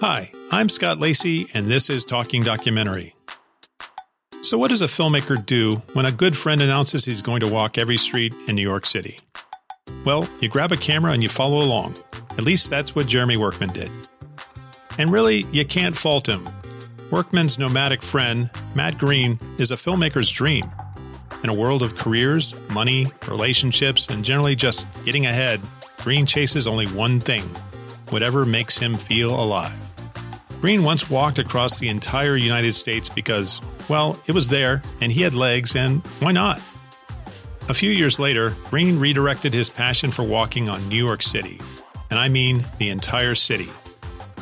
Hi, I'm Scott Lacey, and this is Talking Documentary. So, what does a filmmaker do when a good friend announces he's going to walk every street in New York City? Well, you grab a camera and you follow along. At least that's what Jeremy Workman did. And really, you can't fault him. Workman's nomadic friend, Matt Green, is a filmmaker's dream. In a world of careers, money, relationships, and generally just getting ahead, Green chases only one thing whatever makes him feel alive. Green once walked across the entire United States because, well, it was there and he had legs, and why not? A few years later, Green redirected his passion for walking on New York City. And I mean the entire city.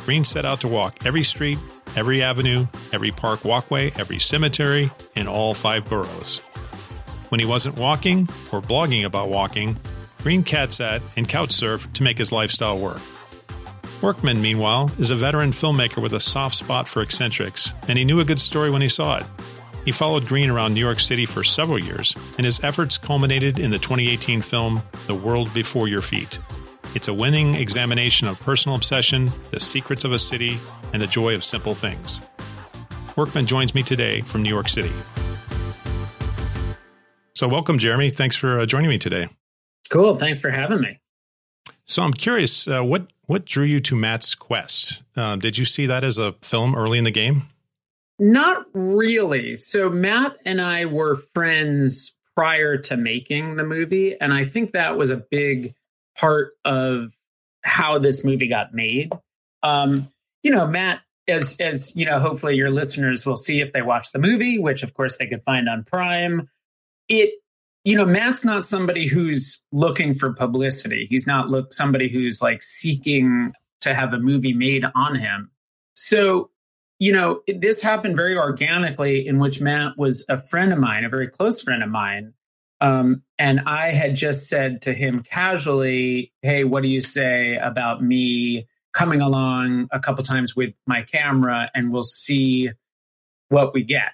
Green set out to walk every street, every avenue, every park walkway, every cemetery in all five boroughs. When he wasn't walking or blogging about walking, Green cat sat and couch surfed to make his lifestyle work. Workman, meanwhile, is a veteran filmmaker with a soft spot for eccentrics, and he knew a good story when he saw it. He followed Green around New York City for several years, and his efforts culminated in the 2018 film The World Before Your Feet. It's a winning examination of personal obsession, the secrets of a city, and the joy of simple things. Workman joins me today from New York City. So, welcome, Jeremy. Thanks for uh, joining me today. Cool. Thanks for having me. So, I'm curious, uh, what what drew you to Matt's Quest? Uh, did you see that as a film early in the game? Not really. So Matt and I were friends prior to making the movie, and I think that was a big part of how this movie got made. Um, you know, Matt, as as you know, hopefully your listeners will see if they watch the movie, which of course they could find on Prime. It you know, Matt's not somebody who's looking for publicity. He's not look somebody who's like seeking to have a movie made on him. So, you know, this happened very organically in which Matt was a friend of mine, a very close friend of mine. Um, and I had just said to him casually, Hey, what do you say about me coming along a couple times with my camera and we'll see what we get.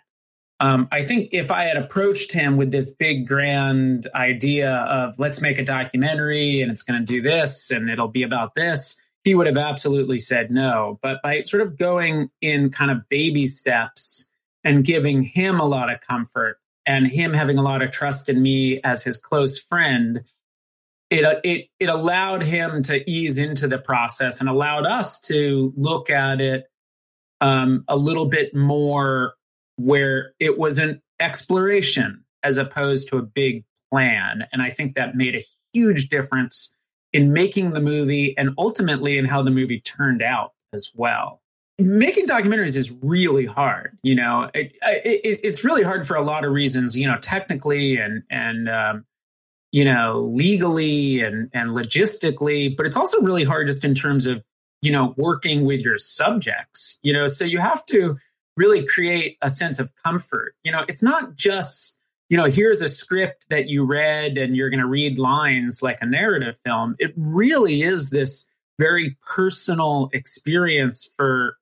Um, I think if I had approached him with this big grand idea of let's make a documentary and it's going to do this and it'll be about this, he would have absolutely said no. But by sort of going in kind of baby steps and giving him a lot of comfort and him having a lot of trust in me as his close friend, it it it allowed him to ease into the process and allowed us to look at it um, a little bit more where it was an exploration as opposed to a big plan. And I think that made a huge difference in making the movie and ultimately in how the movie turned out as well. Making documentaries is really hard, you know. It, it, it's really hard for a lot of reasons, you know, technically and and um, you know legally and and logistically, but it's also really hard just in terms of you know working with your subjects, you know. So you have to really create a sense of comfort. You know, it's not just, you know, here's a script that you read and you're going to read lines like a narrative film. It really is this very personal experience for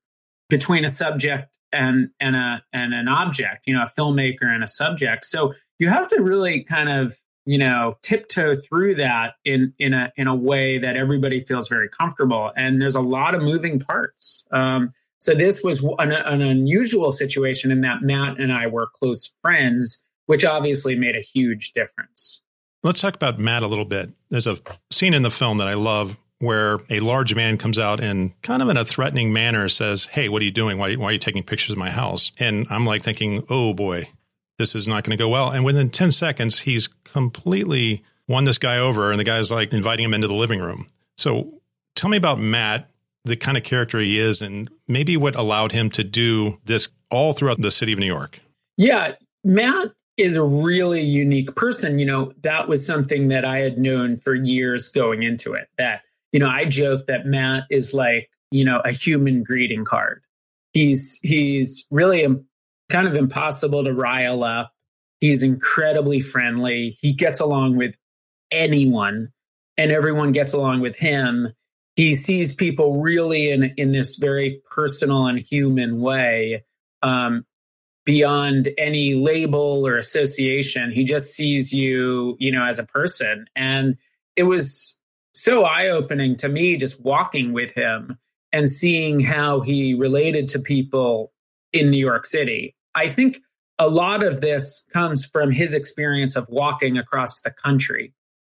between a subject and and a and an object, you know, a filmmaker and a subject. So you have to really kind of you know tiptoe through that in in a in a way that everybody feels very comfortable and there's a lot of moving parts um, so this was an, an unusual situation in that Matt and I were close friends, which obviously made a huge difference. Let's talk about Matt a little bit. There's a scene in the film that I love where a large man comes out and kind of in a threatening manner says, Hey, what are you doing? Why, why are you taking pictures of my house? And I'm like thinking, Oh boy, this is not going to go well. And within 10 seconds, he's completely won this guy over. And the guy's like inviting him into the living room. So tell me about Matt the kind of character he is and maybe what allowed him to do this all throughout the city of New York. Yeah, Matt is a really unique person. You know, that was something that I had known for years going into it. That, you know, I joke that Matt is like, you know, a human greeting card. He's he's really kind of impossible to rile up. He's incredibly friendly. He gets along with anyone and everyone gets along with him he sees people really in in this very personal and human way um, beyond any label or association. He just sees you you know as a person. And it was so eye-opening to me just walking with him and seeing how he related to people in New York City. I think a lot of this comes from his experience of walking across the country,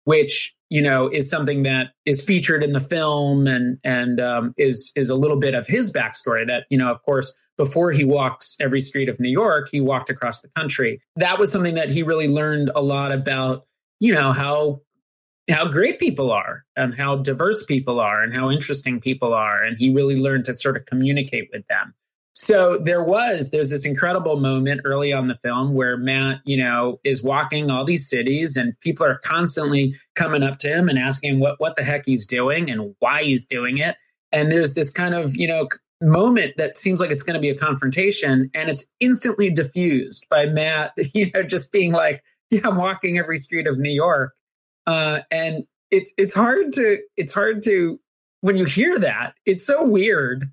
which you know is something that is featured in the film and and um, is is a little bit of his backstory. That you know, of course, before he walks every street of New York, he walked across the country. That was something that he really learned a lot about. You know how how great people are and how diverse people are and how interesting people are. And he really learned to sort of communicate with them. So there was, there's this incredible moment early on the film where Matt, you know, is walking all these cities and people are constantly coming up to him and asking what, what the heck he's doing and why he's doing it. And there's this kind of, you know, moment that seems like it's going to be a confrontation and it's instantly diffused by Matt, you know, just being like, yeah, I'm walking every street of New York uh, and it's it's hard to it's hard to when you hear that, it's so weird.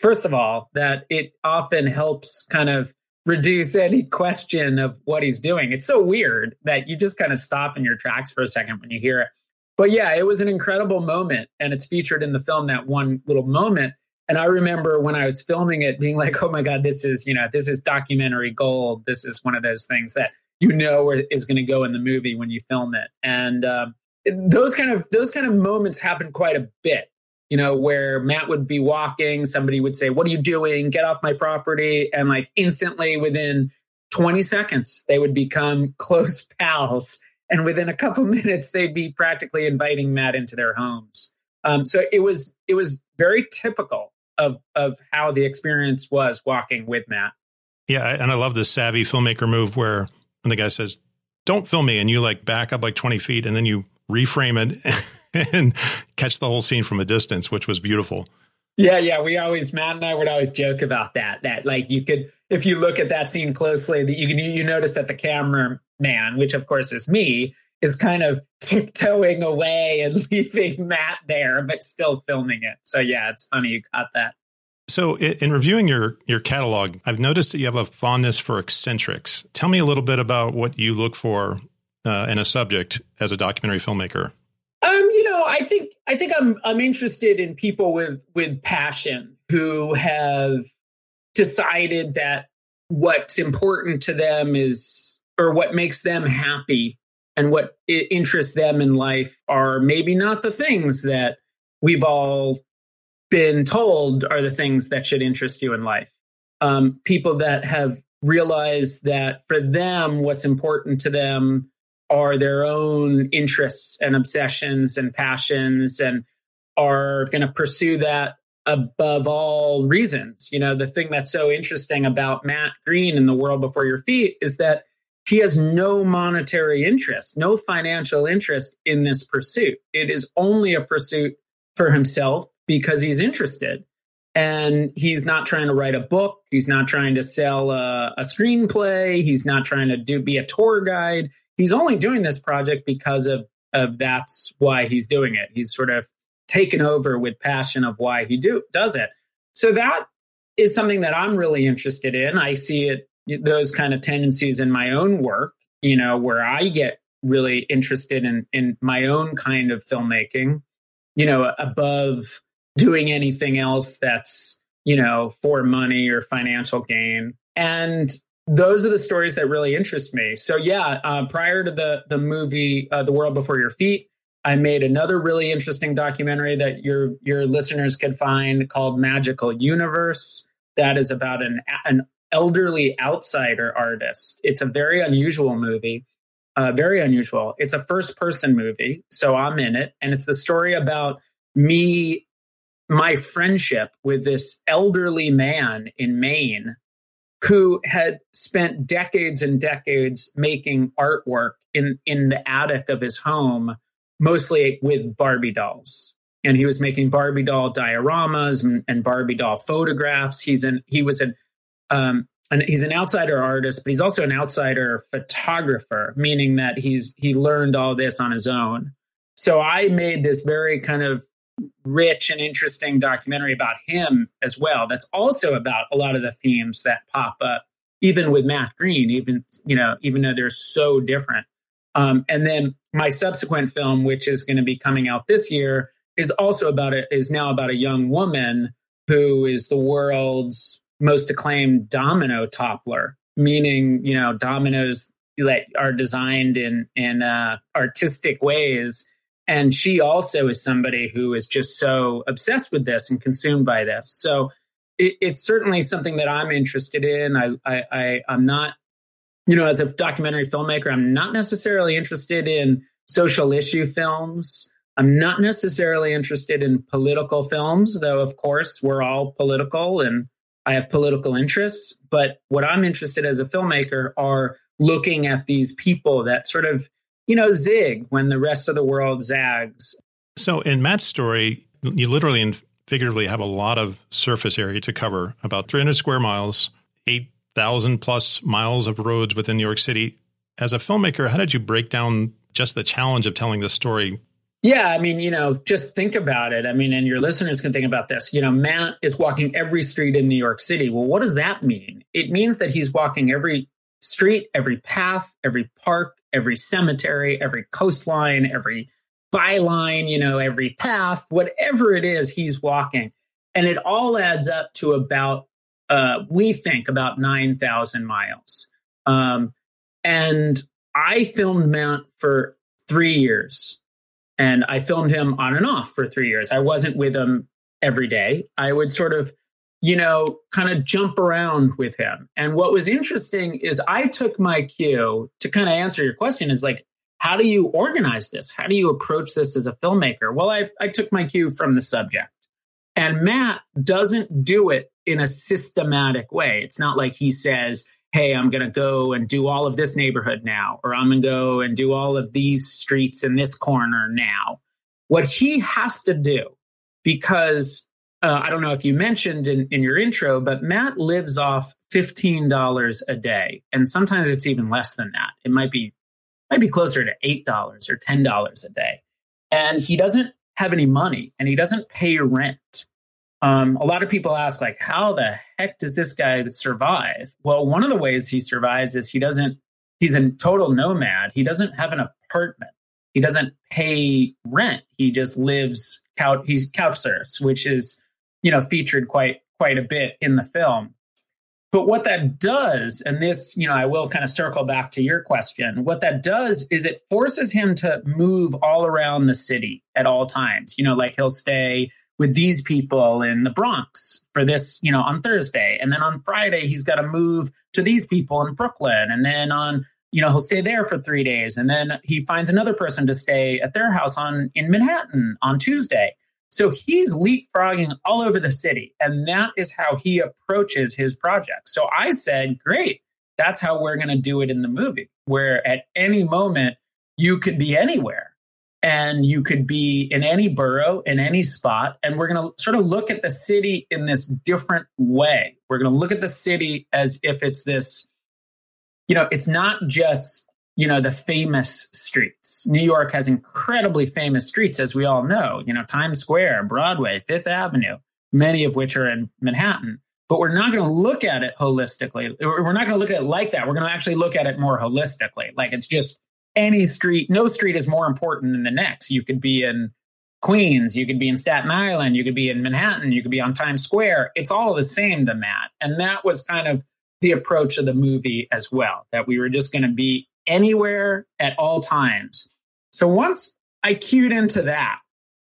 First of all, that it often helps kind of reduce any question of what he's doing. It's so weird that you just kind of stop in your tracks for a second when you hear it. But yeah, it was an incredible moment and it's featured in the film that one little moment. And I remember when I was filming it being like, oh my God, this is, you know, this is documentary gold. This is one of those things that you know is going to go in the movie when you film it. And um, those kind of those kind of moments happen quite a bit. You know, where Matt would be walking, somebody would say, "What are you doing? Get off my property!" And like instantly, within 20 seconds, they would become close pals. And within a couple minutes, they'd be practically inviting Matt into their homes. Um, so it was it was very typical of of how the experience was walking with Matt. Yeah, and I love this savvy filmmaker move where and the guy says, "Don't film me," and you like back up like twenty feet, and then you reframe it and catch the whole scene from a distance, which was beautiful. Yeah, yeah. We always Matt and I would always joke about that. That like you could, if you look at that scene closely, that you can you notice that the camera man, which of course is me, is kind of tiptoeing away and leaving Matt there, but still filming it. So yeah, it's funny you caught that. So, in reviewing your your catalog, I've noticed that you have a fondness for eccentrics. Tell me a little bit about what you look for uh, in a subject as a documentary filmmaker. I think I think I'm I'm interested in people with with passion who have decided that what's important to them is or what makes them happy and what interests them in life are maybe not the things that we've all been told are the things that should interest you in life. Um, people that have realized that for them, what's important to them are their own interests and obsessions and passions and are going to pursue that above all reasons. You know, the thing that's so interesting about Matt Green in The World Before Your Feet is that he has no monetary interest, no financial interest in this pursuit. It is only a pursuit for himself because he's interested. And he's not trying to write a book. He's not trying to sell a, a screenplay. He's not trying to do be a tour guide. He's only doing this project because of of that's why he's doing it. He's sort of taken over with passion of why he do does it. So that is something that I'm really interested in. I see it those kind of tendencies in my own work, you know, where I get really interested in in my own kind of filmmaking, you know, above doing anything else that's, you know, for money or financial gain. And those are the stories that really interest me. So yeah, uh, prior to the the movie uh, The World Before Your Feet, I made another really interesting documentary that your your listeners could find called Magical Universe. That is about an an elderly outsider artist. It's a very unusual movie. Uh, very unusual. It's a first person movie, so I'm in it, and it's the story about me my friendship with this elderly man in Maine who had spent decades and decades making artwork in, in the attic of his home, mostly with Barbie dolls. And he was making Barbie doll dioramas and, and Barbie doll photographs. He's an, he was an, um, he's an outsider artist, but he's also an outsider photographer, meaning that he's, he learned all this on his own. So I made this very kind of rich and interesting documentary about him as well. That's also about a lot of the themes that pop up, even with Matt Green, even, you know, even though they're so different. Um, and then my subsequent film, which is going to be coming out this year, is also about it is now about a young woman who is the world's most acclaimed domino toppler, meaning you know dominoes that are designed in in uh, artistic ways. And she also is somebody who is just so obsessed with this and consumed by this. So it, it's certainly something that I'm interested in. I, I, I I'm not, you know, as a documentary filmmaker, I'm not necessarily interested in social issue films. I'm not necessarily interested in political films, though, of course, we're all political and I have political interests. But what I'm interested as a filmmaker are looking at these people that sort of, you know, zig when the rest of the world zags. So in Matt's story, you literally and figuratively have a lot of surface area to cover, about 300 square miles, 8,000 plus miles of roads within New York City. As a filmmaker, how did you break down just the challenge of telling this story yeah, I mean, you know, just think about it. I mean, and your listeners can think about this. You know, Matt is walking every street in New York City. Well, what does that mean? It means that he's walking every street, every path, every park, every cemetery, every coastline, every byline, you know, every path, whatever it is, he's walking. And it all adds up to about, uh, we think about 9,000 miles. Um, and I filmed Matt for three years and I filmed him on and off for three years. I wasn't with him every day. I would sort of you know, kind of jump around with him. And what was interesting is I took my cue to kind of answer your question is like, how do you organize this? How do you approach this as a filmmaker? Well, I, I took my cue from the subject. And Matt doesn't do it in a systematic way. It's not like he says, Hey, I'm going to go and do all of this neighborhood now, or I'm going to go and do all of these streets in this corner now. What he has to do, because uh, I don't know if you mentioned in, in your intro, but Matt lives off $15 a day. And sometimes it's even less than that. It might be, might be closer to $8 or $10 a day. And he doesn't have any money and he doesn't pay rent. Um, a lot of people ask like, how the heck does this guy survive? Well, one of the ways he survives is he doesn't, he's a total nomad. He doesn't have an apartment. He doesn't pay rent. He just lives couch, he's couch surfs, which is you know, featured quite quite a bit in the film. But what that does, and this, you know, I will kind of circle back to your question. What that does is it forces him to move all around the city at all times. You know, like he'll stay with these people in the Bronx for this, you know, on Thursday. And then on Friday, he's got to move to these people in Brooklyn. And then on, you know, he'll stay there for three days. And then he finds another person to stay at their house on in Manhattan on Tuesday. So he's leapfrogging all over the city. And that is how he approaches his project. So I said, great. That's how we're going to do it in the movie, where at any moment you could be anywhere and you could be in any borough, in any spot. And we're going to sort of look at the city in this different way. We're going to look at the city as if it's this, you know, it's not just, you know, the famous New York has incredibly famous streets, as we all know, you know, Times Square, Broadway, Fifth Avenue, many of which are in Manhattan. But we're not going to look at it holistically. We're not going to look at it like that. We're going to actually look at it more holistically. Like it's just any street, no street is more important than the next. You could be in Queens, you could be in Staten Island, you could be in Manhattan, you could be on Times Square. It's all the same to Matt. And that was kind of the approach of the movie as well, that we were just going to be anywhere at all times. So once I cued into that,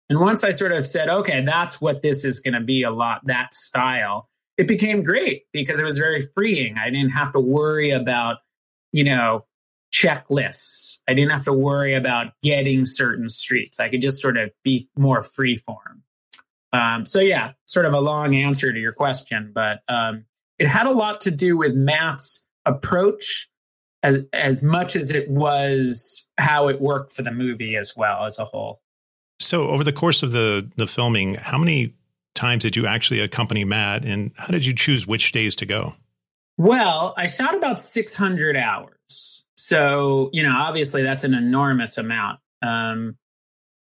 and once I sort of said, okay, that's what this is going to be a lot, that style, it became great because it was very freeing. I didn't have to worry about, you know, checklists. I didn't have to worry about getting certain streets. I could just sort of be more free form. Um, so yeah, sort of a long answer to your question, but um, it had a lot to do with Matt's approach as as much as it was how it worked for the movie as well as a whole. So over the course of the the filming, how many times did you actually accompany Matt and how did you choose which days to go? Well, I shot about 600 hours. So, you know, obviously that's an enormous amount. Um,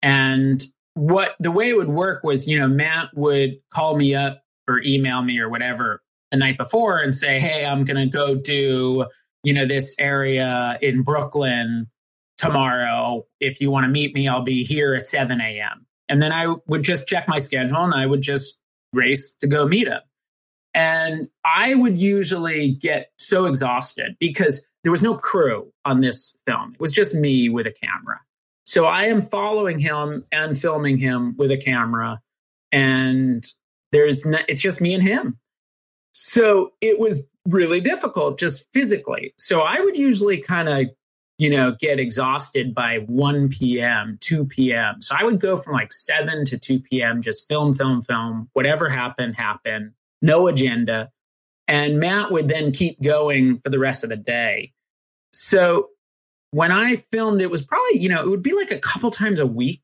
and what the way it would work was, you know, Matt would call me up or email me or whatever the night before and say, Hey, I'm going to go do you know, this area in Brooklyn tomorrow. If you want to meet me, I'll be here at 7 a.m. And then I would just check my schedule and I would just race to go meet him. And I would usually get so exhausted because there was no crew on this film. It was just me with a camera. So I am following him and filming him with a camera and there's no, it's just me and him. So it was really difficult just physically. So I would usually kind of, you know, get exhausted by 1 p.m., 2 p.m. So I would go from like 7 to 2 p.m., just film, film, film, whatever happened, happened, no agenda. And Matt would then keep going for the rest of the day. So when I filmed, it was probably, you know, it would be like a couple times a week.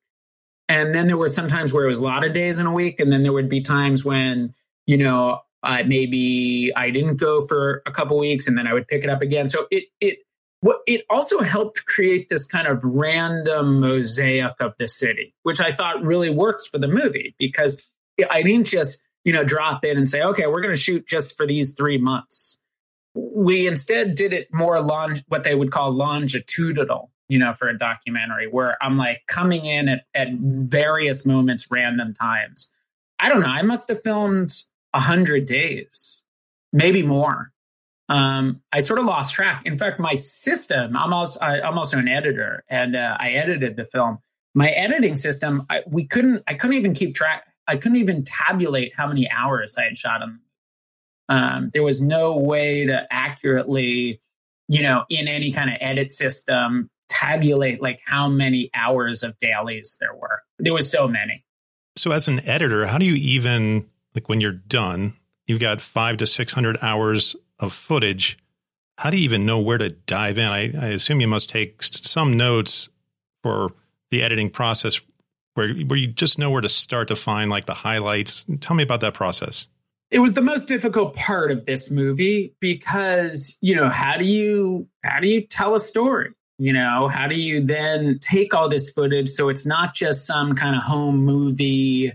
And then there were some times where it was a lot of days in a week. And then there would be times when, you know, uh, maybe I didn't go for a couple weeks and then I would pick it up again. So it, it, what it also helped create this kind of random mosaic of the city, which I thought really works for the movie because I didn't just, you know, drop in and say, okay, we're going to shoot just for these three months. We instead did it more long, what they would call longitudinal, you know, for a documentary where I'm like coming in at, at various moments, random times. I don't know. I must have filmed a hundred days, maybe more. Um, I sort of lost track. In fact, my system, I'm also, I, am also an editor and uh, I edited the film. My editing system, I, we couldn't, I couldn't even keep track. I couldn't even tabulate how many hours I had shot them. Um, there was no way to accurately, you know, in any kind of edit system, tabulate like how many hours of dailies there were. There was so many. So as an editor, how do you even like when you're done, you've got five to 600 hours of footage. How do you even know where to dive in? I, I assume you must take some notes for the editing process where, where you just know where to start to find like the highlights. Tell me about that process. It was the most difficult part of this movie because, you know, how do you, how do you tell a story? You know, how do you then take all this footage so it's not just some kind of home movie,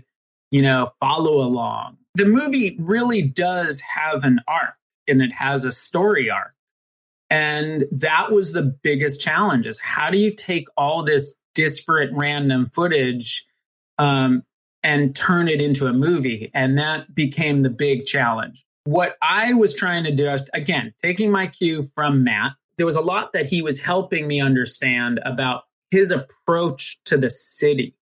you know, follow along? The movie really does have an arc and it has a story arc. And that was the biggest challenge is how do you take all this disparate random footage um, and turn it into a movie? And that became the big challenge. What I was trying to do, again, taking my cue from Matt, there was a lot that he was helping me understand about his approach to the city.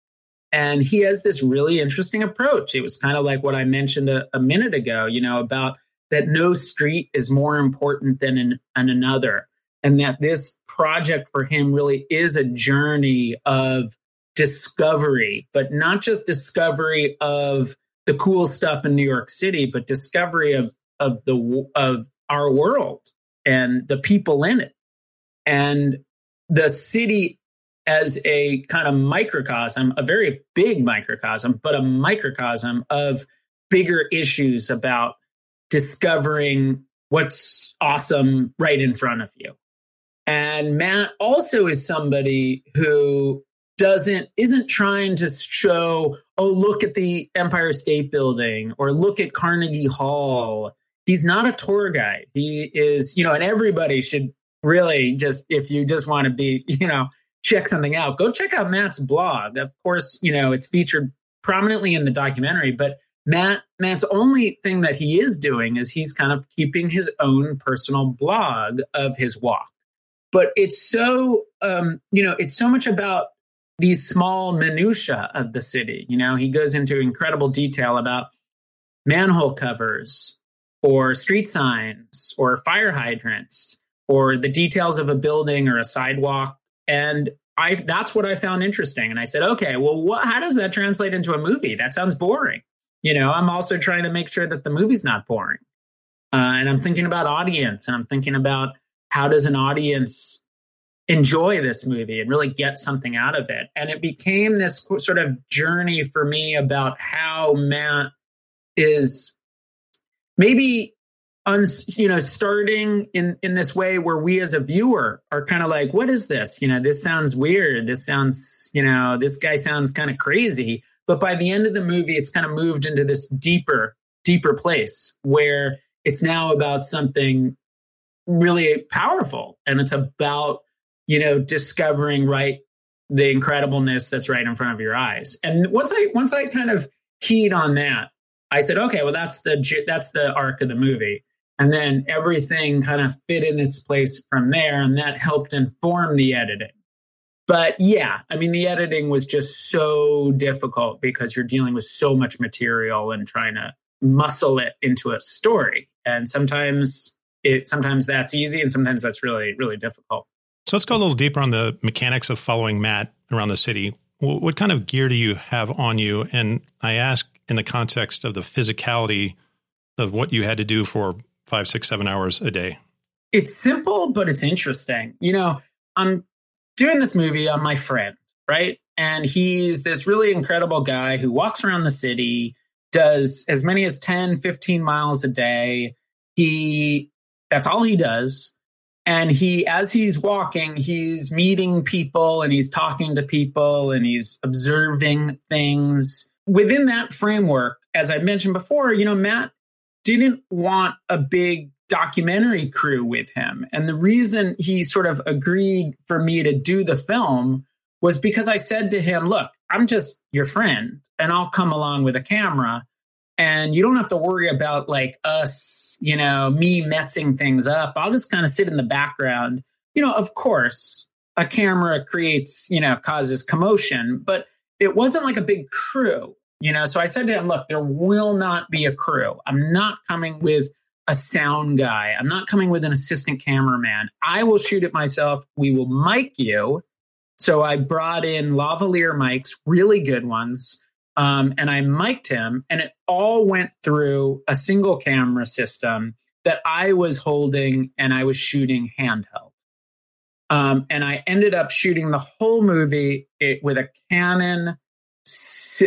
And he has this really interesting approach. It was kind of like what I mentioned a, a minute ago, you know, about that no street is more important than an, an another. And that this project for him really is a journey of discovery, but not just discovery of the cool stuff in New York City, but discovery of, of the, of our world and the people in it. And the city as a kind of microcosm, a very big microcosm, but a microcosm of bigger issues about discovering what's awesome right in front of you. And Matt also is somebody who doesn't isn't trying to show, oh, look at the Empire State Building or look at Carnegie Hall. He's not a tour guide. He is, you know, and everybody should really just if you just want to be, you know, check something out, go check out Matt's blog. Of course, you know, it's featured prominently in the documentary, but Matt Matt's only thing that he is doing is he's kind of keeping his own personal blog of his walk. But it's so um, you know, it's so much about these small minutia of the city. You know, he goes into incredible detail about manhole covers or street signs or fire hydrants or the details of a building or a sidewalk. And I that's what I found interesting. And I said, okay, well, what, how does that translate into a movie? That sounds boring. You know, I'm also trying to make sure that the movie's not boring. Uh, and I'm thinking about audience and I'm thinking about how does an audience enjoy this movie and really get something out of it. And it became this sort of journey for me about how Matt is maybe un, you know starting in in this way where we as a viewer are kind of like what is this you know this sounds weird this sounds you know this guy sounds kind of crazy but by the end of the movie, it's kind of moved into this deeper, deeper place where it's now about something really powerful. And it's about, you know, discovering right the incredibleness that's right in front of your eyes. And once I once I kind of keyed on that, I said, okay, well that's the that's the arc of the movie. And then everything kind of fit in its place from there, and that helped inform the editing. But yeah, I mean, the editing was just so difficult because you're dealing with so much material and trying to muscle it into a story. And sometimes it sometimes that's easy, and sometimes that's really really difficult. So let's go a little deeper on the mechanics of following Matt around the city. What kind of gear do you have on you? And I ask in the context of the physicality of what you had to do for five, six, seven hours a day. It's simple, but it's interesting. You know, I'm doing this movie on my friend, right? And he's this really incredible guy who walks around the city, does as many as 10, 15 miles a day. He, that's all he does and he as he's walking he's meeting people and he's talking to people and he's observing things within that framework as i mentioned before you know matt didn't want a big documentary crew with him and the reason he sort of agreed for me to do the film was because i said to him look i'm just your friend and i'll come along with a camera and you don't have to worry about like us you know, me messing things up. I'll just kind of sit in the background. You know, of course, a camera creates, you know, causes commotion, but it wasn't like a big crew, you know. So I said to him, look, there will not be a crew. I'm not coming with a sound guy. I'm not coming with an assistant cameraman. I will shoot it myself. We will mic you. So I brought in lavalier mics, really good ones. Um, and I mic'd him, and it all went through a single camera system that I was holding and I was shooting handheld. Um, and I ended up shooting the whole movie it, with a Canon,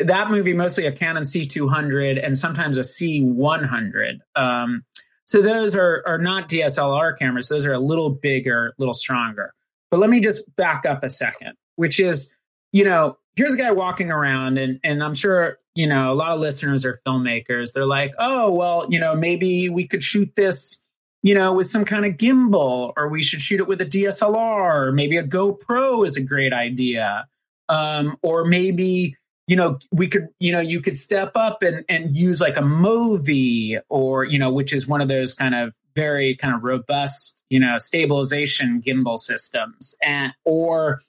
that movie mostly a Canon C200 and sometimes a C100. Um, so those are, are not DSLR cameras. Those are a little bigger, a little stronger. But let me just back up a second, which is, you know, here's a guy walking around and and I'm sure, you know, a lot of listeners are filmmakers. They're like, "Oh, well, you know, maybe we could shoot this, you know, with some kind of gimbal or we should shoot it with a DSLR, or maybe a GoPro is a great idea." Um, or maybe you know we could you know you could step up and and use like a MoVI or you know which is one of those kind of very kind of robust you know stabilization gimbal systems and or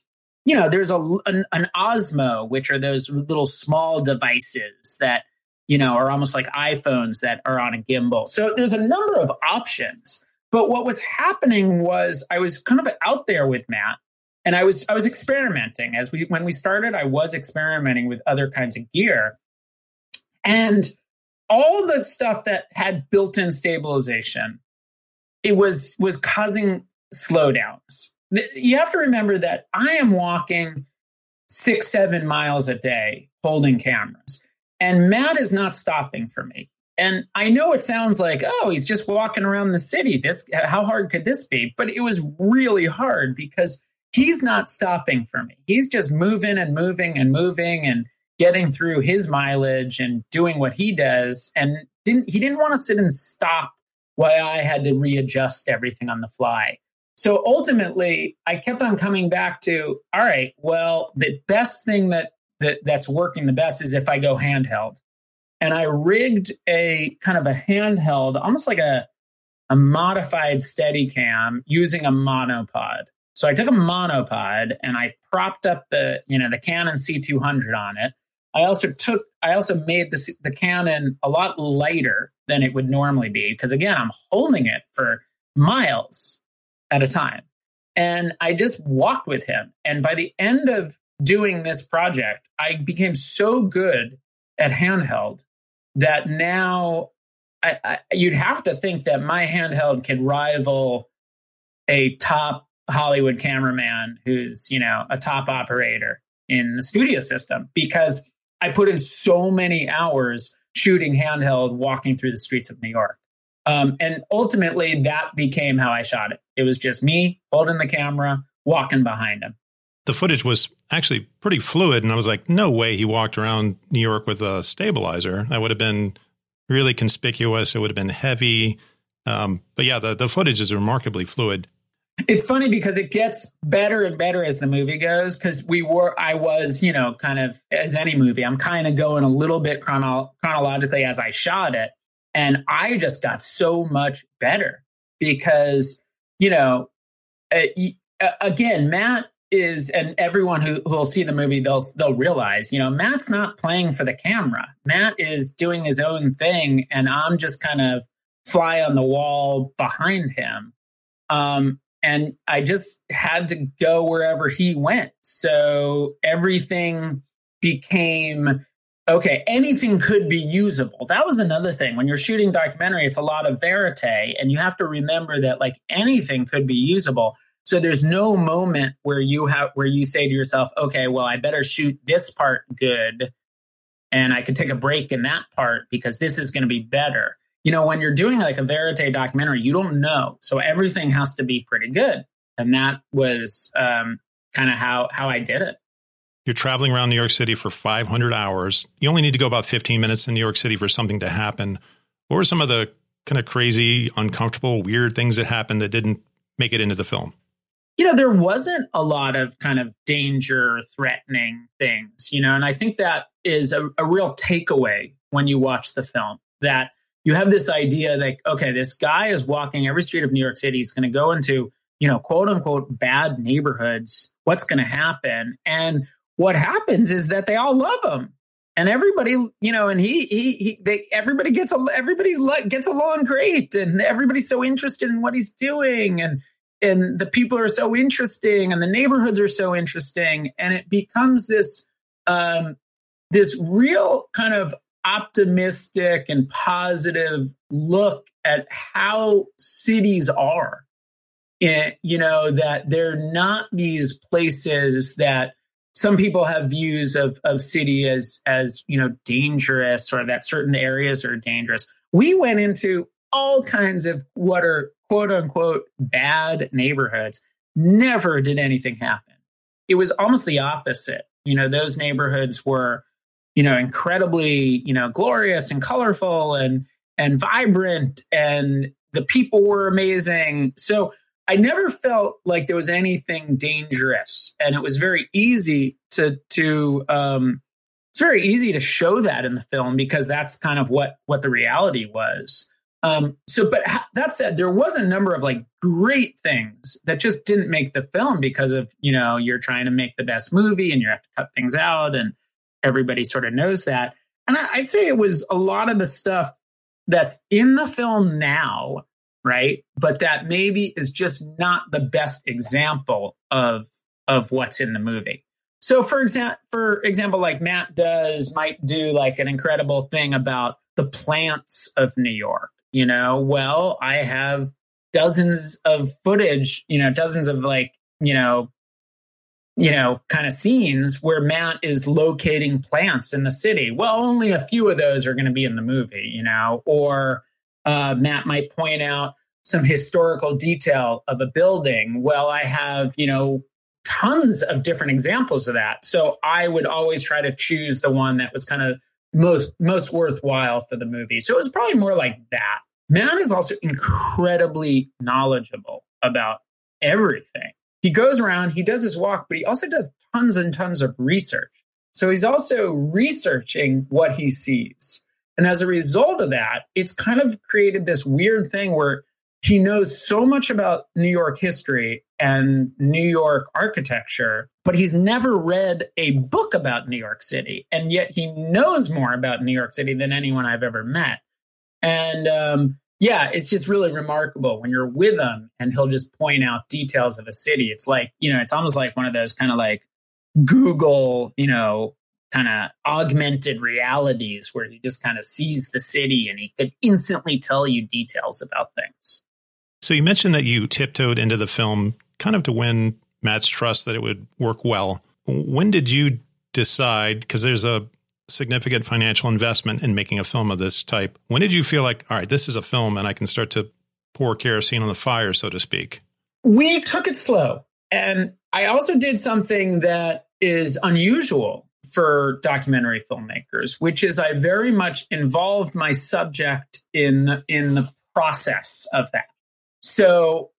you know, there's a an, an Osmo, which are those little small devices that you know are almost like iPhones that are on a gimbal. So there's a number of options. But what was happening was I was kind of out there with Matt, and I was I was experimenting as we when we started. I was experimenting with other kinds of gear, and all the stuff that had built-in stabilization, it was was causing slowdowns you have to remember that I am walking six, seven miles a day holding cameras, and Matt is not stopping for me. And I know it sounds like, oh, he's just walking around the city. This, how hard could this be? But it was really hard because he's not stopping for me. He's just moving and moving and moving and getting through his mileage and doing what he does. And didn't he didn't want to sit and stop while I had to readjust everything on the fly. So ultimately, I kept on coming back to, all right, well, the best thing that, that that's working the best is if I go handheld. And I rigged a kind of a handheld, almost like a, a modified Steadicam using a monopod. So I took a monopod and I propped up the, you know, the Canon C200 on it. I also took, I also made the, the Canon a lot lighter than it would normally be because again, I'm holding it for miles at a time. And I just walked with him. And by the end of doing this project, I became so good at handheld that now I, I, you'd have to think that my handheld can rival a top Hollywood cameraman who's, you know, a top operator in the studio system because I put in so many hours shooting handheld walking through the streets of New York. Um, and ultimately, that became how I shot it. It was just me holding the camera, walking behind him. The footage was actually pretty fluid, and I was like, no way he walked around New York with a stabilizer. That would have been really conspicuous. It would have been heavy. Um, but yeah, the, the footage is remarkably fluid. It's funny because it gets better and better as the movie goes because we were i was you know kind of as any movie i'm kind of going a little bit chrono- chronologically as i shot it and i just got so much better because you know uh, again matt is and everyone who will see the movie they'll they'll realize you know matt's not playing for the camera. Matt is doing his own thing and i'm just kind of fly on the wall behind him. Um, and I just had to go wherever he went. So everything became okay, anything could be usable. That was another thing. When you're shooting documentary, it's a lot of verite, and you have to remember that like anything could be usable. So there's no moment where you have where you say to yourself, okay, well, I better shoot this part good and I could take a break in that part because this is going to be better you know, when you're doing like a verite documentary, you don't know. So everything has to be pretty good. And that was um, kind of how, how I did it. You're traveling around New York City for 500 hours. You only need to go about 15 minutes in New York City for something to happen. What were some of the kind of crazy, uncomfortable, weird things that happened that didn't make it into the film? You know, there wasn't a lot of kind of danger, threatening things, you know, and I think that is a, a real takeaway when you watch the film that you have this idea that, okay, this guy is walking every street of New York City. He's going to go into, you know, quote unquote bad neighborhoods. What's going to happen? And what happens is that they all love him. And everybody, you know, and he, he, he, they, everybody gets, everybody gets along great, and everybody's so interested in what he's doing, and and the people are so interesting, and the neighborhoods are so interesting, and it becomes this, um, this real kind of optimistic and positive look at how cities are. And, you know, that they're not these places that some people have views of, of city as, as, you know, dangerous or that certain areas are dangerous. We went into all kinds of what are quote unquote bad neighborhoods. Never did anything happen. It was almost the opposite. You know, those neighborhoods were you know, incredibly, you know, glorious and colorful and and vibrant and the people were amazing. So I never felt like there was anything dangerous and it was very easy to to um it's very easy to show that in the film because that's kind of what what the reality was. Um, so, but ha- that said, there was a number of like great things that just didn't make the film because of you know you're trying to make the best movie and you have to cut things out and everybody sort of knows that. And I, would say it was a lot of the stuff that's in the film now, right? But that maybe is just not the best example of of what's in the movie. So for example, for example, like Matt does might do like an incredible thing about the plants of New York. You know, well, I have dozens of footage, you know, dozens of like, you know, you know, kind of scenes where Matt is locating plants in the city. Well, only a few of those are going to be in the movie, you know, or uh, Matt might point out some historical detail of a building. Well, I have, you know, tons of different examples of that. So I would always try to choose the one that was kind of most most worthwhile for the movie. So it was probably more like that. Matt is also incredibly knowledgeable about everything he goes around, he does his walk, but he also does tons and tons of research. So he's also researching what he sees. And as a result of that, it's kind of created this weird thing where he knows so much about New York history and New York architecture, but he's never read a book about New York City. And yet he knows more about New York City than anyone I've ever met. And um, yeah, it's just really remarkable when you're with him and he'll just point out details of a city. It's like, you know, it's almost like one of those kind of like Google, you know, kind of augmented realities where he just kind of sees the city and he could instantly tell you details about things. So you mentioned that you tiptoed into the film kind of to win Matt's trust that it would work well. When did you decide? Because there's a significant financial investment in making a film of this type. When did you feel like, all right, this is a film and I can start to pour kerosene on the fire, so to speak? We took it slow. And I also did something that is unusual for documentary filmmakers, which is I very much involved my subject in in the process of that. So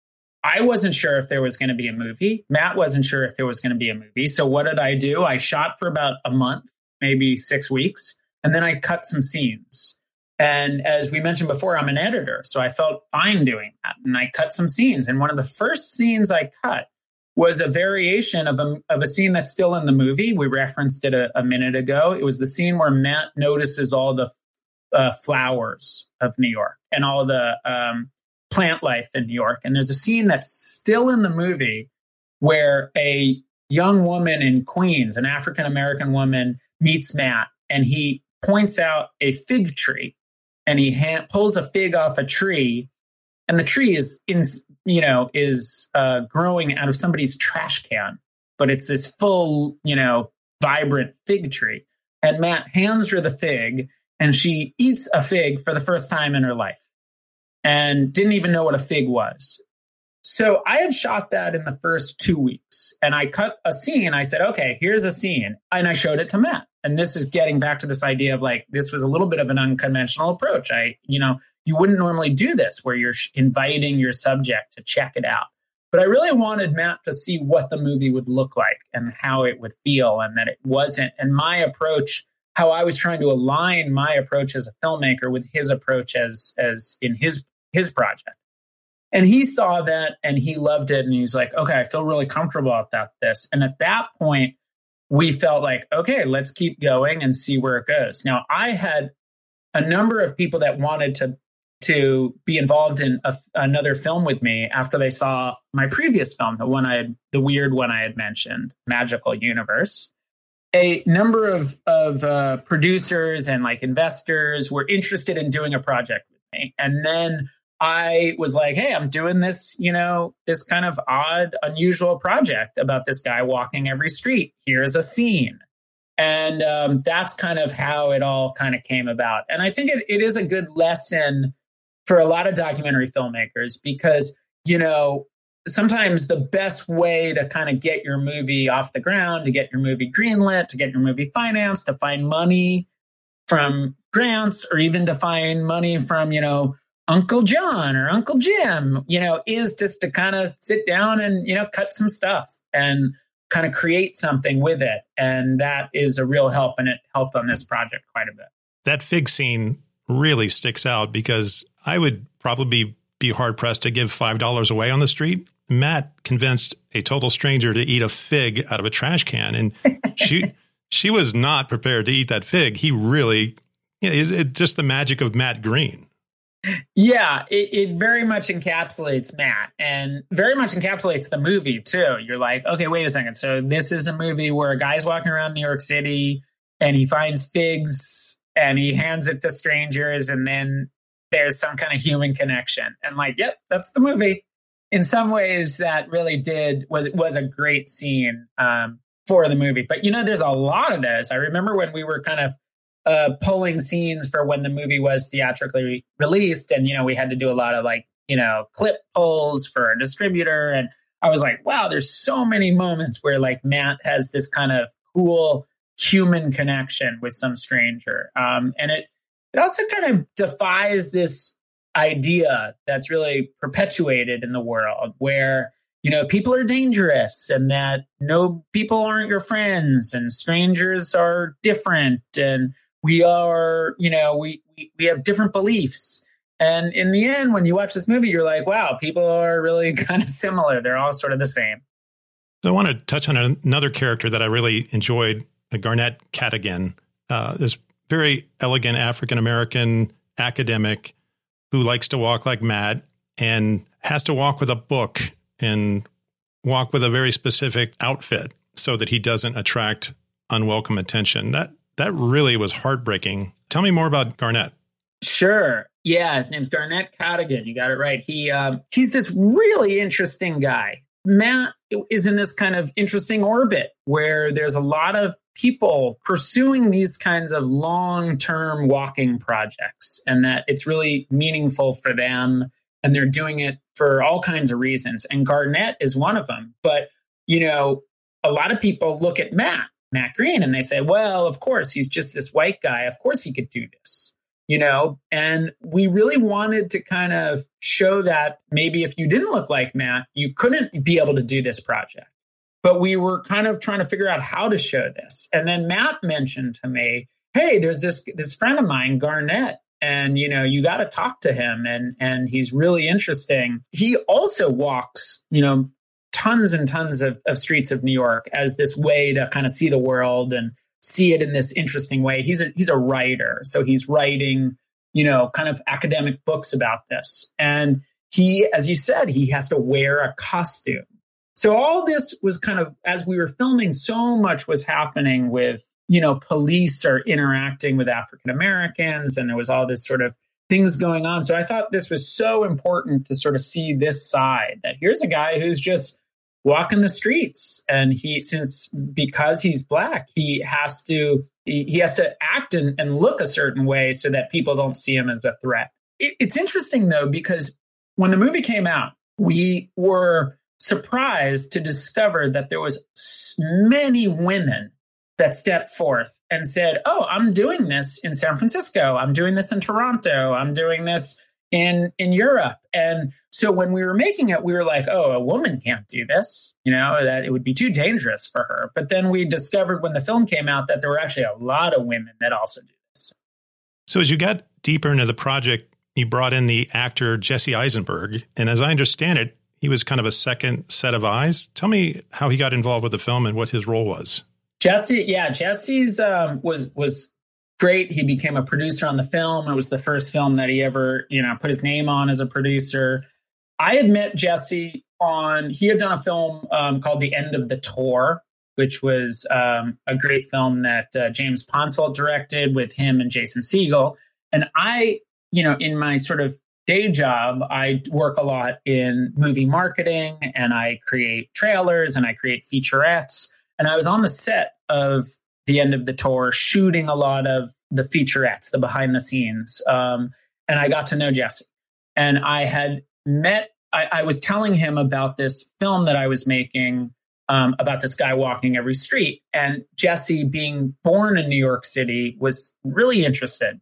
I wasn't sure if there was going to be a movie. Matt wasn't sure if there was going to be a movie. So what did I do? I shot for about a month, maybe six weeks, and then I cut some scenes. And as we mentioned before, I'm an editor, so I felt fine doing that. And I cut some scenes. And one of the first scenes I cut was a variation of a, of a scene that's still in the movie. We referenced it a, a minute ago. It was the scene where Matt notices all the uh, flowers of New York and all the um, plant life in New York. And there's a scene that's still in the movie where a young woman in Queens, an African American woman, meets Matt and he points out a fig tree and he ha- pulls a fig off a tree and the tree is in, you know, is uh, growing out of somebody's trash can, but it's this full, you know, vibrant fig tree. And Matt hands her the fig and she eats a fig for the first time in her life and didn't even know what a fig was. So I had shot that in the first two weeks and I cut a scene. I said, okay, here's a scene. And I showed it to Matt. And this is getting back to this idea of like, this was a little bit of an unconventional approach. I, you know, you wouldn't normally do this where you're inviting your subject to check it out. But I really wanted Matt to see what the movie would look like and how it would feel and that it wasn't. And my approach how I was trying to align my approach as a filmmaker with his approach as as in his his project. And he saw that and he loved it and he's like, okay, I feel really comfortable about this. And at that point, we felt like, okay, let's keep going and see where it goes. Now, I had a number of people that wanted to to be involved in a, another film with me after they saw my previous film, the one I had, the weird one I had mentioned, Magical Universe a number of of uh, producers and like investors were interested in doing a project with me, and then I was like, "Hey, I'm doing this, you know, this kind of odd, unusual project about this guy walking every street. Here's a scene." And um, that's kind of how it all kind of came about. And I think it, it is a good lesson for a lot of documentary filmmakers because, you know, sometimes the best way to kind of get your movie off the ground, to get your movie greenlit, to get your movie financed, to find money from grants, or even to find money from, you know, Uncle John or Uncle Jim, you know, is just to kind of sit down and, you know, cut some stuff and kind of create something with it. And that is a real help. And it helped on this project quite a bit. That fig scene really sticks out because I would probably be, hard pressed to give $5 away on the street Matt convinced a total stranger to eat a fig out of a trash can, and she she was not prepared to eat that fig. He really, yeah, it's just the magic of Matt Green. Yeah, it, it, very much encapsulates Matt and very much encapsulates the movie too. You're like, okay, wait a second. So this is a movie where a guy's walking around New York City and he finds figs and he hands it to strangers and then there's some kind of human connection. And like, yep, that's the movie in some ways that really did was was a great scene um, for the movie. But you know, there's a lot of those. I remember when we were kind of uh, pulling scenes for when the movie was theatrically released, and you know, we had to do a lot of like you know clip pulls for a distributor, and I was like, wow, there's so many moments where like Matt has this kind of cool human connection with some stranger, um, and it it also kind of defies this idea that's really perpetuated in the world where you know people are dangerous and that no people aren't your friends and strangers are different. And we are you know we we have different beliefs. And in the end when you watch this movie you're like wow people are really kind of similar. They're all sort of the same. So i want to touch on another character that i really enjoyed garnett cadogan uh, this very elegant african american academic who likes to walk like Matt and has to walk with a book and walk with a very specific outfit so that he doesn't attract unwelcome attention. That that really was heartbreaking. Tell me more about Garnett. Sure. Yeah, his name's Garnett Cadogan. You got it right. He um, he's this really interesting guy. Matt is in this kind of interesting orbit where there's a lot of people pursuing these kinds of long term walking projects and that it's really meaningful for them and they're doing it for all kinds of reasons. And Garnett is one of them. But, you know, a lot of people look at Matt, Matt Green, and they say, well, of course, he's just this white guy. Of course he could do this. you know, and we really wanted to kind of show that maybe if you didn't look like Matt, you couldn't be able to do this project. But we were kind of trying to figure out how to show this. And then Matt mentioned to me, hey, there's this this friend of mine, Garnett, and you know, you got to talk to him and and he's really interesting. He also walks, you know, tons and tons of, of streets of New York as this way to kind of see the world and see it in this interesting way. He's a he's a writer, so he's writing, you know, kind of academic books about this. And he, as you said, he has to wear a costume. So all this was kind of as we were filming, so much was happening with, you know, police are interacting with African Americans, and there was all this sort of things going on. So I thought this was so important to sort of see this side that here's a guy who's just walking the streets. And he since because he's black he has to he, has to act and, and, look a certain way so that people don't see him as a threat. It, it's interesting though because when the movie came out we were surprised to discover that there was many women that stepped forth and said oh i'm doing this in san francisco. I'm doing this in toronto. I'm doing this in in Europe. And so when we were making it, we were like, oh, a woman can't do this, you know, that it would be too dangerous for her. But then we discovered when the film came out that there were actually a lot of women that also do this. So as you got deeper into the project, you brought in the actor Jesse Eisenberg, and as I understand it, he was kind of a second set of eyes. Tell me how he got involved with the film and what his role was. Jesse, yeah, Jesse's um, was was great. He became a producer on the film. It was the first film that he ever, you know, put his name on as a producer. I had met Jesse on, he had done a film um, called The End of the Tour, which was um, a great film that uh, James Ponsoldt directed with him and Jason Segel. And I, you know, in my sort of day job, I work a lot in movie marketing and I create trailers and I create featurettes. And I was on the set of the end of the tour, shooting a lot of the featurettes, the behind the scenes. Um, and I got to know Jesse. And I had met, I, I, was telling him about this film that I was making um, about this guy walking every street. And Jesse, being born in New York City, was really interested.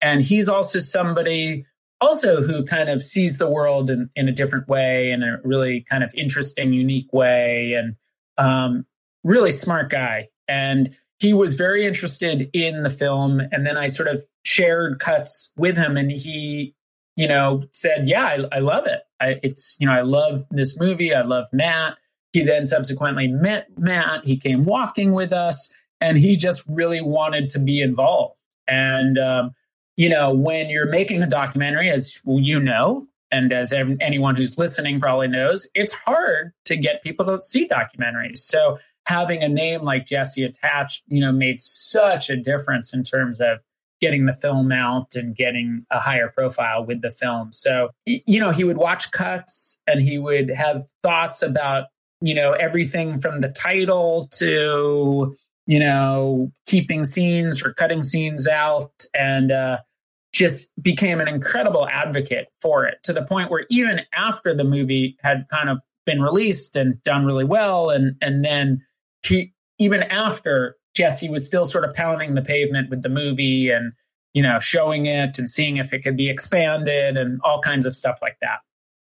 And he's also somebody also who kind of sees the world in, in a different way, in a really kind of interesting, unique way, and um, really smart guy. And he was very interested in the film. And then I sort of shared cuts with him and he, you know, said, yeah, I, I love it. I, it's, you know, I love this movie. I love Matt. He then subsequently met Matt. He came walking with us and he just really wanted to be involved. And, um, you know, when you're making a documentary, as you know, and as anyone who's listening probably knows, it's hard to get people to see documentaries. So having a name like Jesse attached, you know, made such a difference in terms of getting the film out and getting a higher profile with the film. So, you know, he would watch cuts and he would have thoughts about, you know, everything from the title to, you know, keeping scenes or cutting scenes out and, uh, just became an incredible advocate for it to the point where even after the movie had kind of been released and done really well and and then he even after Jesse was still sort of pounding the pavement with the movie and you know showing it and seeing if it could be expanded and all kinds of stuff like that.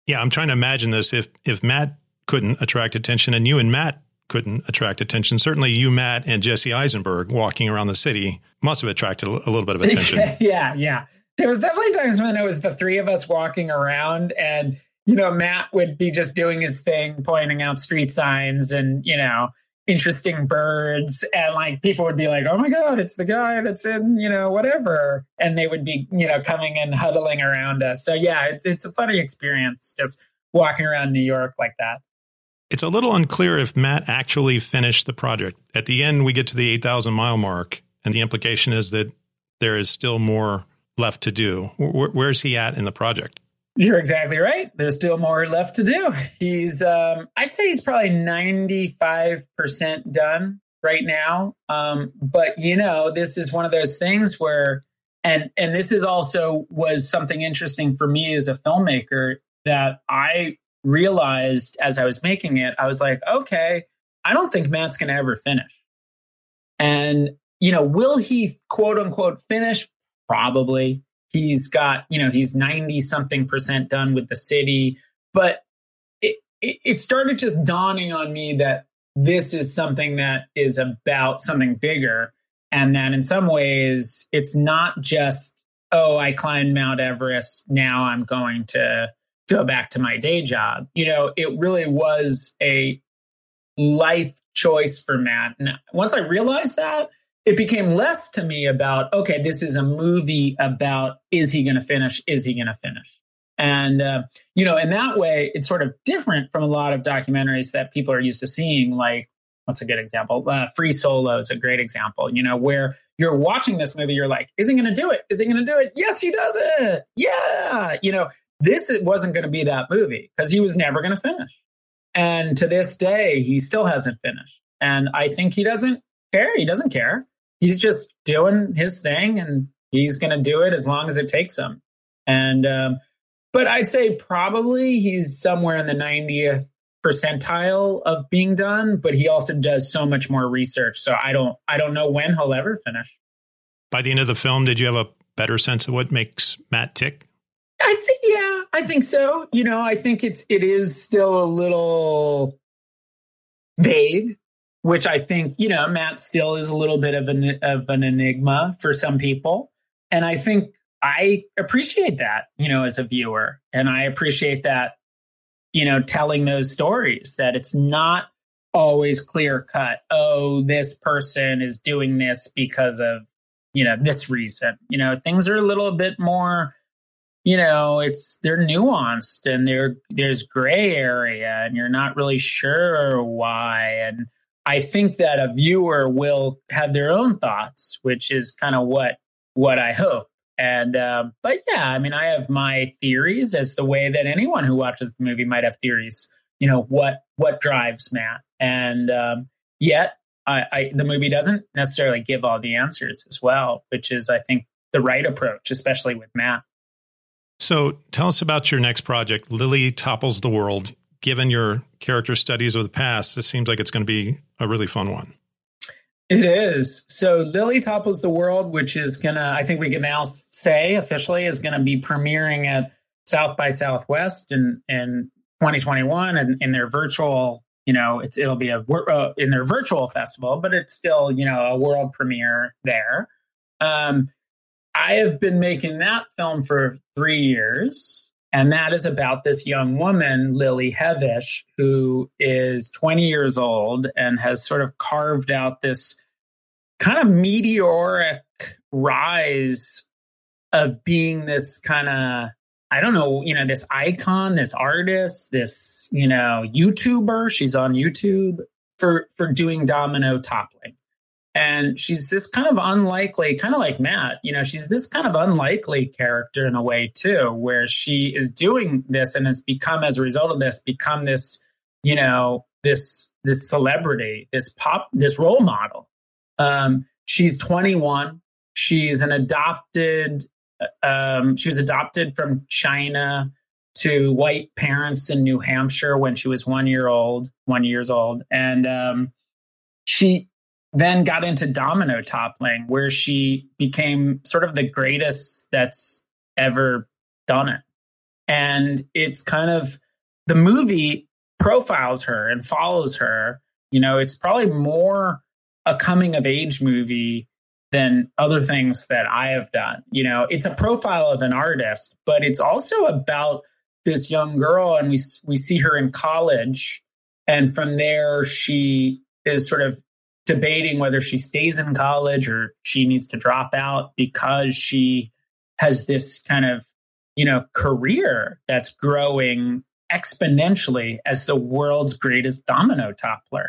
Yeah, I'm trying to imagine this if if Matt couldn't attract attention and you and Matt couldn't attract attention. Certainly, you, Matt, and Jesse Eisenberg walking around the city must have attracted a, little bit of attention. yeah, yeah. There was definitely times when it was the three of us walking around, and you know, Matt would be just doing his thing, pointing out street signs, and you know, interesting birds and like people would be like oh my god it's the guy that's in you know whatever. And they would be you know coming and huddling around us. So yeah it's, it's a funny experience just walking around new york like that. It's a little unclear if matt actually finished the project. At the end we get to the 8000 mile mark and the implication is that there is still more left to do. Where's he at in the project you're exactly right. There's still more left to do. He's, um, I'd say he's probably 95% done right now. Um, but you know, this is one of those things where, and, and this is also was something interesting for me as a filmmaker that I realized as I was making it, I was like, okay, I don't think Matt's going to ever finish. And, you know, will he quote unquote finish? Probably. He's got, you know, he's 90 something percent done with the city, but it, it, it started just dawning on me that this is something that is about something bigger. And that in some ways it's not just oh i climbed mount everest now i'm going to go back to my day job. You know it really was a life choice for matt. And once i realized that it became less to me about okay this is a movie about is he going to finish? Is he going to finish? And uh, you know in that way it's sort of different from a lot of documentaries that people are used to seeing like what's a good example? Uh, free solo is a great example you know where you're watching this movie you're like is he going to do it? Is he going to do it? Yes he does it! Yeah! You know this wasn't going to be that movie because he was never going to finish. And to this day he still hasn't finished. And i think he doesn't care he doesn't care he's just doing his thing and he's going to do it as long as it takes him. And, um, but I'd say probably he's somewhere in the 90th percentile of being done, but he also does so much more research. So I don't, I don't know when he'll ever finish. By the end of the film, did you have a better sense of what makes Matt tick? I think, yeah, I think so. You know, I think it's, it is still a little vague which I think, you know, Matt still is a little bit of an, of an enigma for some people. And I think I appreciate that, you know, as a viewer. And I appreciate that, you know, telling those stories that it's not always clear cut. Oh, this person is doing this because of, you know, this reason. You know, things are a little bit more, you know, it's they're nuanced and there there's gray area and you're not really sure why. And I think that a viewer will have their own thoughts, which is kind of what what I hope. And um, but yeah, I mean, I have my theories as the way that anyone who watches the movie might have theories. You know what what drives Matt, and um, yet I, I, the movie doesn't necessarily give all the answers as well, which is I think the right approach, especially with Matt. So tell us about your next project, Lily Topples the World given your character studies of the past, this seems like it's going to be a really fun one. It is. So Lily Topples the World, which is going to, I think we can now say officially, is going to be premiering at South by Southwest in, in 2021 and in their virtual, you know, it's, it'll be a, uh, in their virtual festival, but it's still, you know, a world premiere there. Um, I have been making that film for three years. And that is about this young woman, Lily Hevesh, who is 20 years old and has sort of carved out this kind of meteoric rise of being this kind of, I don't know, you know, this icon, this artist, this, you know, YouTuber. She's on YouTube for, for doing domino toppling. And she's this kind of unlikely, kind of like Matt, you know, she's this kind of unlikely character in a way too, where she is doing this and has become, as a result of this, become this, you know, this, this celebrity, this pop, this role model. Um, she's 21. She's an adopted, um, she was adopted from China to white parents in New Hampshire when she was one year old, one years old. And, um, she, then got into domino toppling, where she became sort of the greatest that's ever done it. And it's kind of the movie profiles her and follows her. You know, it's probably more a coming of age movie than other things that I have done. You know, it's a profile of an artist, but it's also about this young girl and we we see her in college and from there she is sort of debating whether she stays in college or she needs to drop out because she has this kind of, you know, career that's growing exponentially as the world's greatest domino toppler.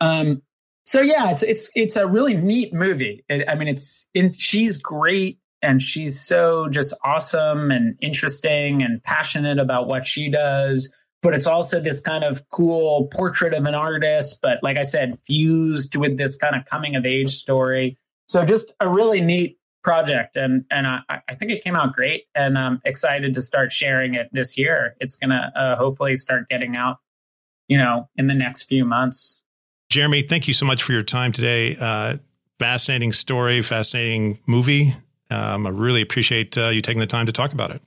Um, so yeah, it's it's it's a really neat movie. It, I mean, it's in, she's great and she's so just awesome and interesting and passionate about what she does but it's also this kind of cool portrait of an artist, but like I said, fused with this kind of coming of age story. So just a really neat project and and I, I think it came out great and I'm excited to start sharing it this year. It's gonna uh, hopefully start getting out, you know, in the next few months. Jeremy, thank you so much for your time today. Uh, fascinating story, fascinating movie. Um, I really appreciate uh, you taking the time to talk about it.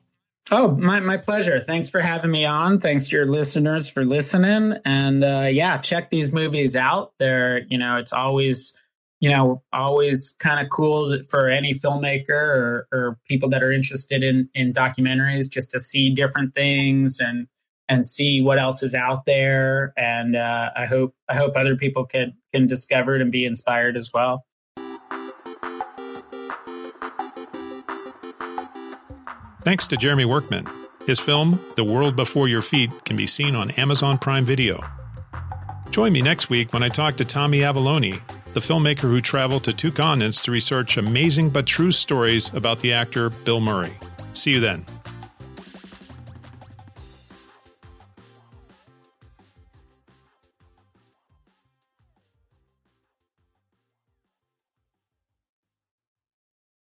Oh, my, my pleasure. Thanks for having me on. Thanks to your listeners for listening. And uh, yeah, check these movies out. They're, you know, it's always, you know, always kind of cool for any filmmaker or, or people that are interested in, in documentaries just to see different things and, and see what else is out there. And uh, I hope, I hope other people can, can discover it and be inspired as well. Thanks to Jeremy Workman. His film, The World Before Your Feet, can be seen on Amazon Prime Video. Join me next week when I talk to Tommy Avallone, the filmmaker who traveled to two continents to research amazing but true stories about the actor Bill Murray. See you then.